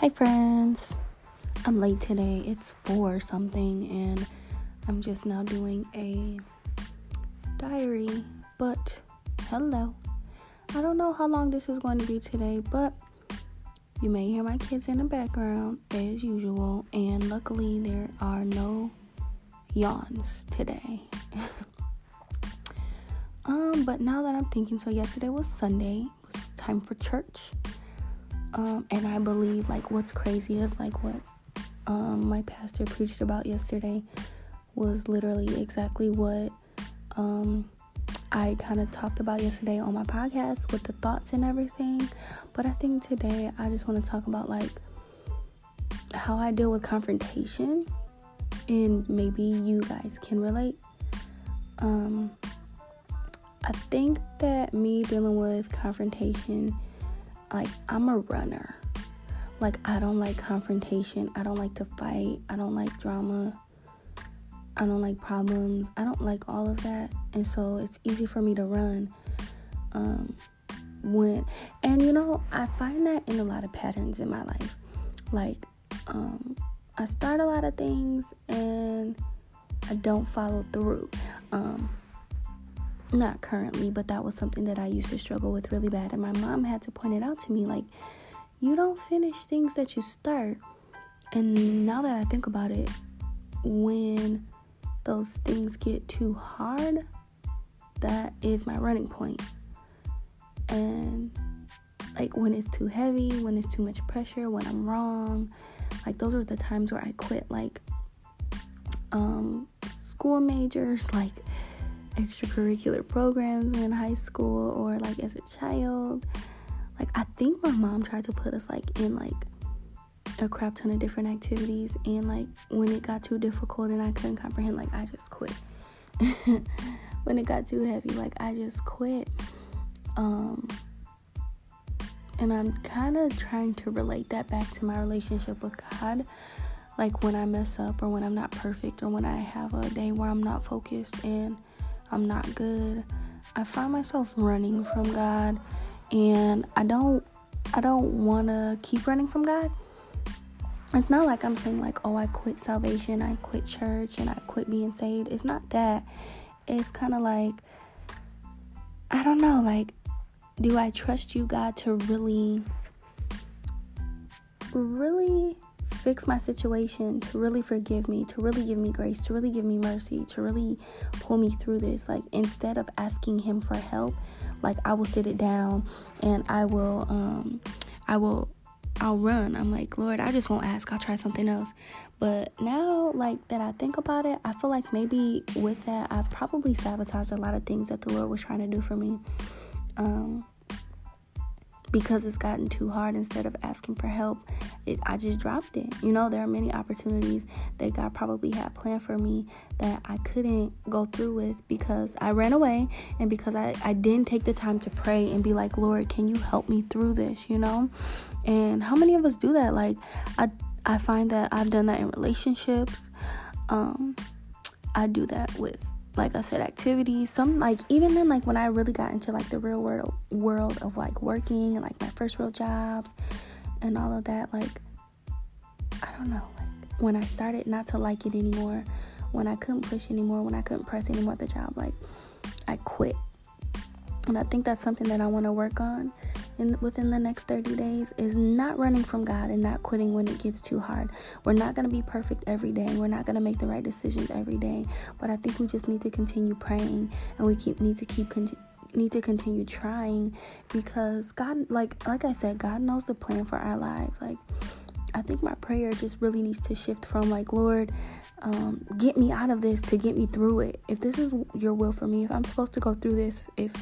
Hi, friends. I'm late today. It's four something, and I'm just now doing a diary. But hello. I don't know how long this is going to be today, but you may hear my kids in the background as usual, and luckily, there are no yawns today. um, but now that I'm thinking, so yesterday was Sunday, it was time for church um, and I believe like what's crazy is like what um, my pastor preached about yesterday was literally exactly what um, I kind of talked about yesterday on my podcast with the thoughts and everything. But I think today I just want to talk about like how I deal with confrontation and maybe you guys can relate. Um, I think that me dealing with confrontation like I'm a runner. Like I don't like confrontation. I don't like to fight. I don't like drama. I don't like problems. I don't like all of that. And so it's easy for me to run. Um when and you know, I find that in a lot of patterns in my life. Like um I start a lot of things and I don't follow through. Um not currently, but that was something that I used to struggle with really bad. And my mom had to point it out to me like, you don't finish things that you start. And now that I think about it, when those things get too hard, that is my running point. And like when it's too heavy, when it's too much pressure, when I'm wrong, like those are the times where I quit. Like um, school majors, like extracurricular programs in high school or like as a child. Like I think my mom tried to put us like in like a crap ton of different activities and like when it got too difficult and I couldn't comprehend like I just quit. when it got too heavy like I just quit. Um and I'm kind of trying to relate that back to my relationship with God. Like when I mess up or when I'm not perfect or when I have a day where I'm not focused and I'm not good. I find myself running from God and I don't I don't want to keep running from God. It's not like I'm saying like, "Oh, I quit salvation, I quit church and I quit being saved." It's not that. It's kind of like I don't know, like do I trust you God to really really fix my situation, to really forgive me, to really give me grace, to really give me mercy, to really pull me through this. Like instead of asking him for help, like I will sit it down and I will um I will I'll run. I'm like, Lord, I just won't ask. I'll try something else. But now, like that, I think about it, I feel like maybe with that, I've probably sabotaged a lot of things that the Lord was trying to do for me. Um, because it's gotten too hard instead of asking for help it, i just dropped it. You know there are many opportunities that god probably had planned for me that i couldn't go through with because i ran away and because i, I didn't take the time to pray and be like lord can you help me through this? You know? And how many of us do that? Like i i find that i've done that in relationships. Um i do that with like I said, activities. Some like even then, like when I really got into like the real world world of like working and like my first real jobs and all of that, like I don't know, like when I started not to like it anymore, when I couldn't push anymore, when I couldn't press anymore at the job, like I quit. And I think that's something that I want to work on in within the next 30 days is not running from God and not quitting when it gets too hard. We're not going to be perfect every day. We're not going to make the right decisions every day, but I think we just need to continue praying and we keep, need to keep need to continue trying because God like like I said, God knows the plan for our lives. Like I think my prayer just really needs to shift from like, Lord, um, get me out of this to get me through it. If this is your will for me, if I'm supposed to go through this, if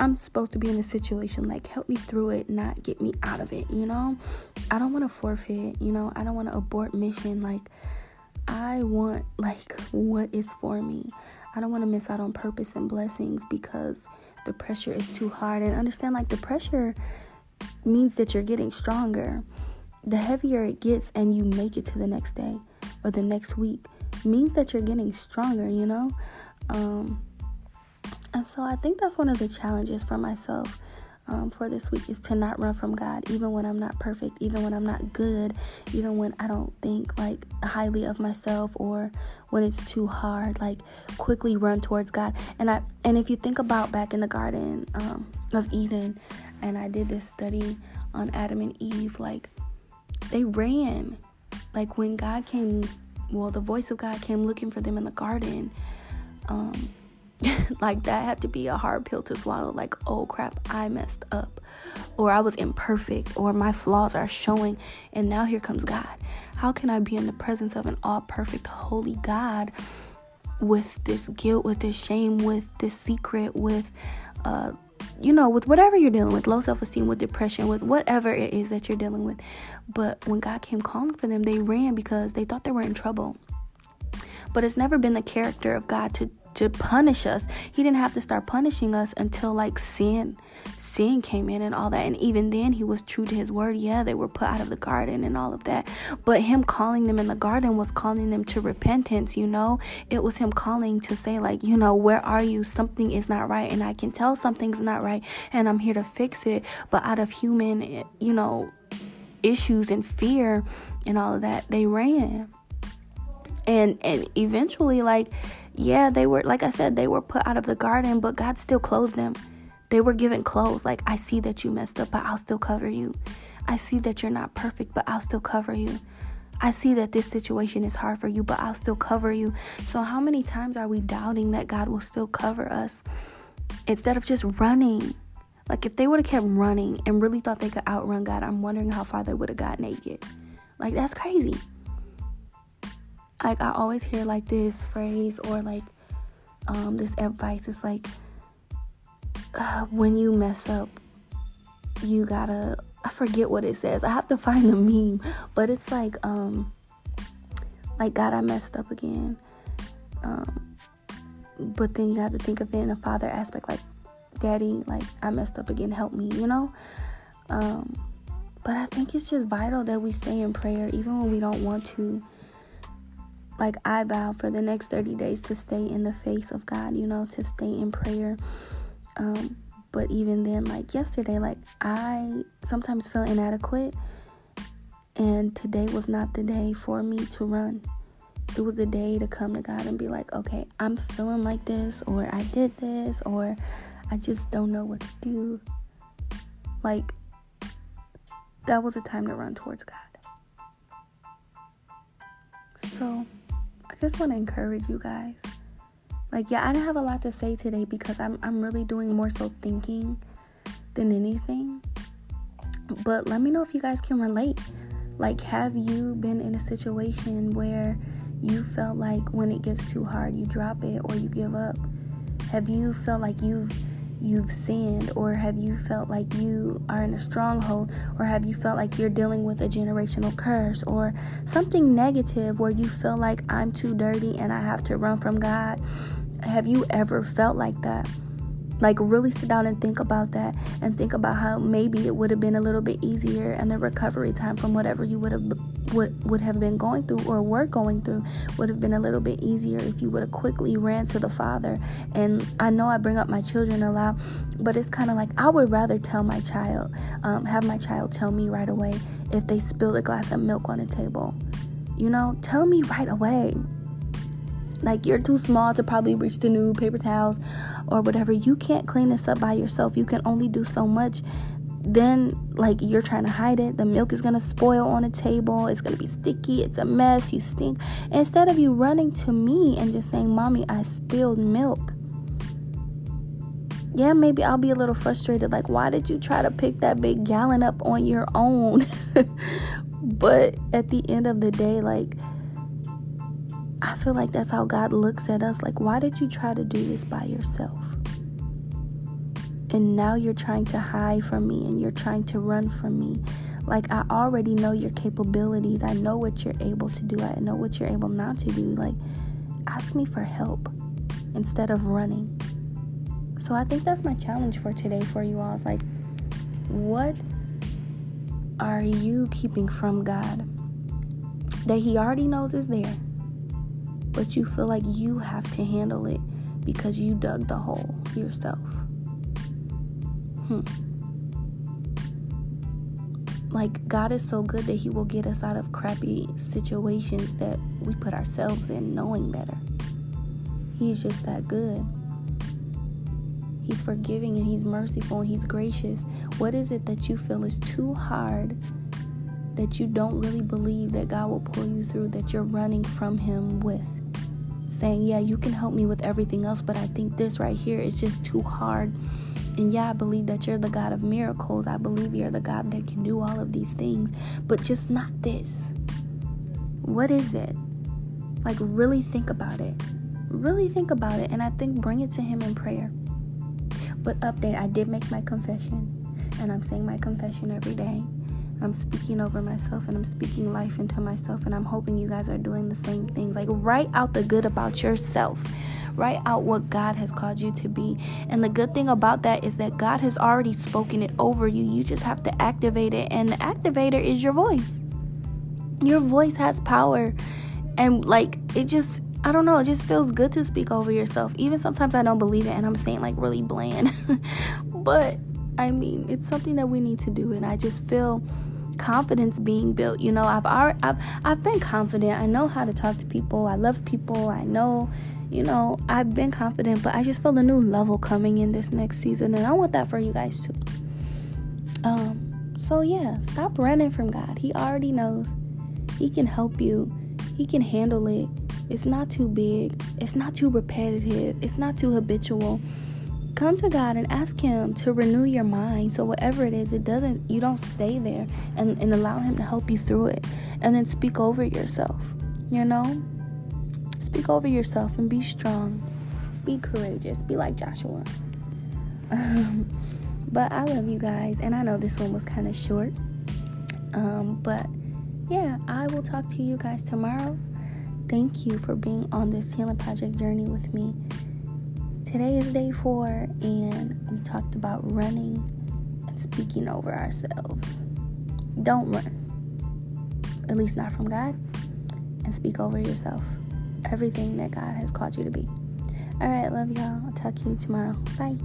I'm supposed to be in a situation like help me through it, not get me out of it, you know? I don't want to forfeit, you know? I don't want to abort mission like I want like what is for me. I don't want to miss out on purpose and blessings because the pressure is too hard and understand like the pressure means that you're getting stronger. The heavier it gets and you make it to the next day or the next week means that you're getting stronger, you know? Um and so I think that's one of the challenges for myself um, for this week is to not run from God, even when I'm not perfect, even when I'm not good, even when I don't think like highly of myself or when it's too hard. Like quickly run towards God. And I and if you think about back in the Garden um, of Eden, and I did this study on Adam and Eve, like they ran. Like when God came, well, the voice of God came looking for them in the garden. Um, like that had to be a hard pill to swallow. Like oh crap i messed up. Or i was imperfect. Or my flaws are showing. And now here comes god. How can i be in the presence of an all perfect holy god with this guilt with this shame with this secret with uh you know with whatever you're dealing with low self-esteem with depression with whatever it is that you're dealing with? But when god came calling for them they ran because they thought they were in trouble. But it's never been the character of God to to punish us. He didn't have to start punishing us until like sin sin came in and all that. And even then he was true to his word. Yeah, they were put out of the garden and all of that. But him calling them in the garden was calling them to repentance, you know? It was him calling to say like, you know, where are you? Something is not right and I can tell something's not right and I'm here to fix it. But out of human, you know, issues and fear and all of that, they ran. And and eventually like yeah, they were, like I said, they were put out of the garden, but God still clothed them. They were given clothes. Like, I see that you messed up, but I'll still cover you. I see that you're not perfect, but I'll still cover you. I see that this situation is hard for you, but I'll still cover you. So, how many times are we doubting that God will still cover us instead of just running? Like, if they would have kept running and really thought they could outrun God, I'm wondering how far they would have got naked. Like, that's crazy like I always hear like this phrase or like um, this advice is like uh, when you mess up, you gotta. I forget what it says. I have to find the meme, but it's like um, like God, I messed up again. Um, but then you have to think of it in a father aspect, like Daddy, like I messed up again, help me, you know. Um, but I think it's just vital that we stay in prayer, even when we don't want to like I vow for the next 30 days to stay in the face of God, you know, to stay in prayer. Um, but even then, like yesterday, like I sometimes feel inadequate, and today was not the day for me to run. It was the day to come to God and be like, okay, I'm feeling like this, or I did this, or I just don't know what to do. Like, that was a time to run towards God. So, just want to encourage you guys. Like, yeah, I don't have a lot to say today because I'm I'm really doing more so thinking than anything. But let me know if you guys can relate. Like, have you been in a situation where you felt like when it gets too hard, you drop it or you give up? Have you felt like you've you've sinned or have you felt like you are in a stronghold or have you felt like you're dealing with a generational curse or something negative where you feel like I'm too dirty and I have to run from God? Have you ever felt like that? Like, really sit down and think about that and think about how maybe it would have been a little bit easier and the recovery time from whatever you would have would, would have been going through or were going through would have been a little bit easier if you would have quickly ran to the Father. And I know I bring up my children a lot, but it's kind of like I would rather tell my child, um, have my child tell me right away if they spilled a glass of milk on the table. You know, tell me right away like you're too small to probably reach the new paper towels or whatever. You can't clean this up by yourself. You can only do so much. Then, like, you're trying to hide it. The milk is gonna spoil on the table. It's gonna be sticky. It's a mess. You stink. Instead of you running to me and just saying, Mommy, I spilled milk. Yeah, maybe I'll be a little frustrated. Like, why did you try to pick that big gallon up on your own? but at the end of the day, like, I feel like that's how God looks at us. Like, why did you try to do this by yourself? And now you're trying to hide from me and you're trying to run from me. Like, I already know your capabilities. I know what you're able to do. I know what you're able not to do. Like, ask me for help instead of running. So, I think that's my challenge for today for you all. Is like, what are you keeping from God that He already knows is there? But you feel like you have to handle it because you dug the hole yourself. Hmm. like God is so good that He will get us out of crappy situations that we put ourselves in knowing better. He's just that good. He's forgiving and He's merciful and He's gracious. What is it that you feel is too hard that you don't really believe that God will pull you through, that you're running from Him with? Saying, Yeah, you can help me with everything else, but I think this right here is just too hard and yeah, I believe that you're the God of miracles. I believe you're the God that can do all of these things, but just not this. What is it? Like, really think about it. Really think about it. And I think bring it to Him in prayer. But update, I did make my confession. And I'm saying my confession every day. I'm speaking over myself and I'm speaking life into myself. And I'm hoping you guys are doing the same things. Like, write out the good about yourself. Write out what God has called you to be. And the good thing about that is that God has already spoken it over you. You just have to activate it. And the activator is your voice. Your voice has power. And like, it just, I don't know, it just feels good to speak over yourself. Even sometimes I don't believe it and I'm saying like really bland. but I mean, it's something that we need to do. And I just feel confidence being built. You know, I've already, I've I've been confident. I know how to talk to people. I love people. I know you know, I've been confident, but I just feel a new level coming in this next season, and I want that for you guys too. Um, so yeah, stop running from God. He already knows. He can help you. He can handle it. It's not too big. It's not too repetitive. It's not too habitual. Come to God and ask Him to renew your mind. So whatever it is, it doesn't. You don't stay there, and and allow Him to help you through it, and then speak over yourself. You know. Speak over yourself and be strong. Be courageous. Be like Joshua. But I love you guys, and I know this one was kind of short. Um, but yeah, I will talk to you guys tomorrow. Thank you for being on this healing project journey with me. Today is day four, and we talked about running and speaking over ourselves. Don't run, at least not from God, and speak over yourself everything that God has called you to be. All right, love y'all. I'll talk to you tomorrow. Bye.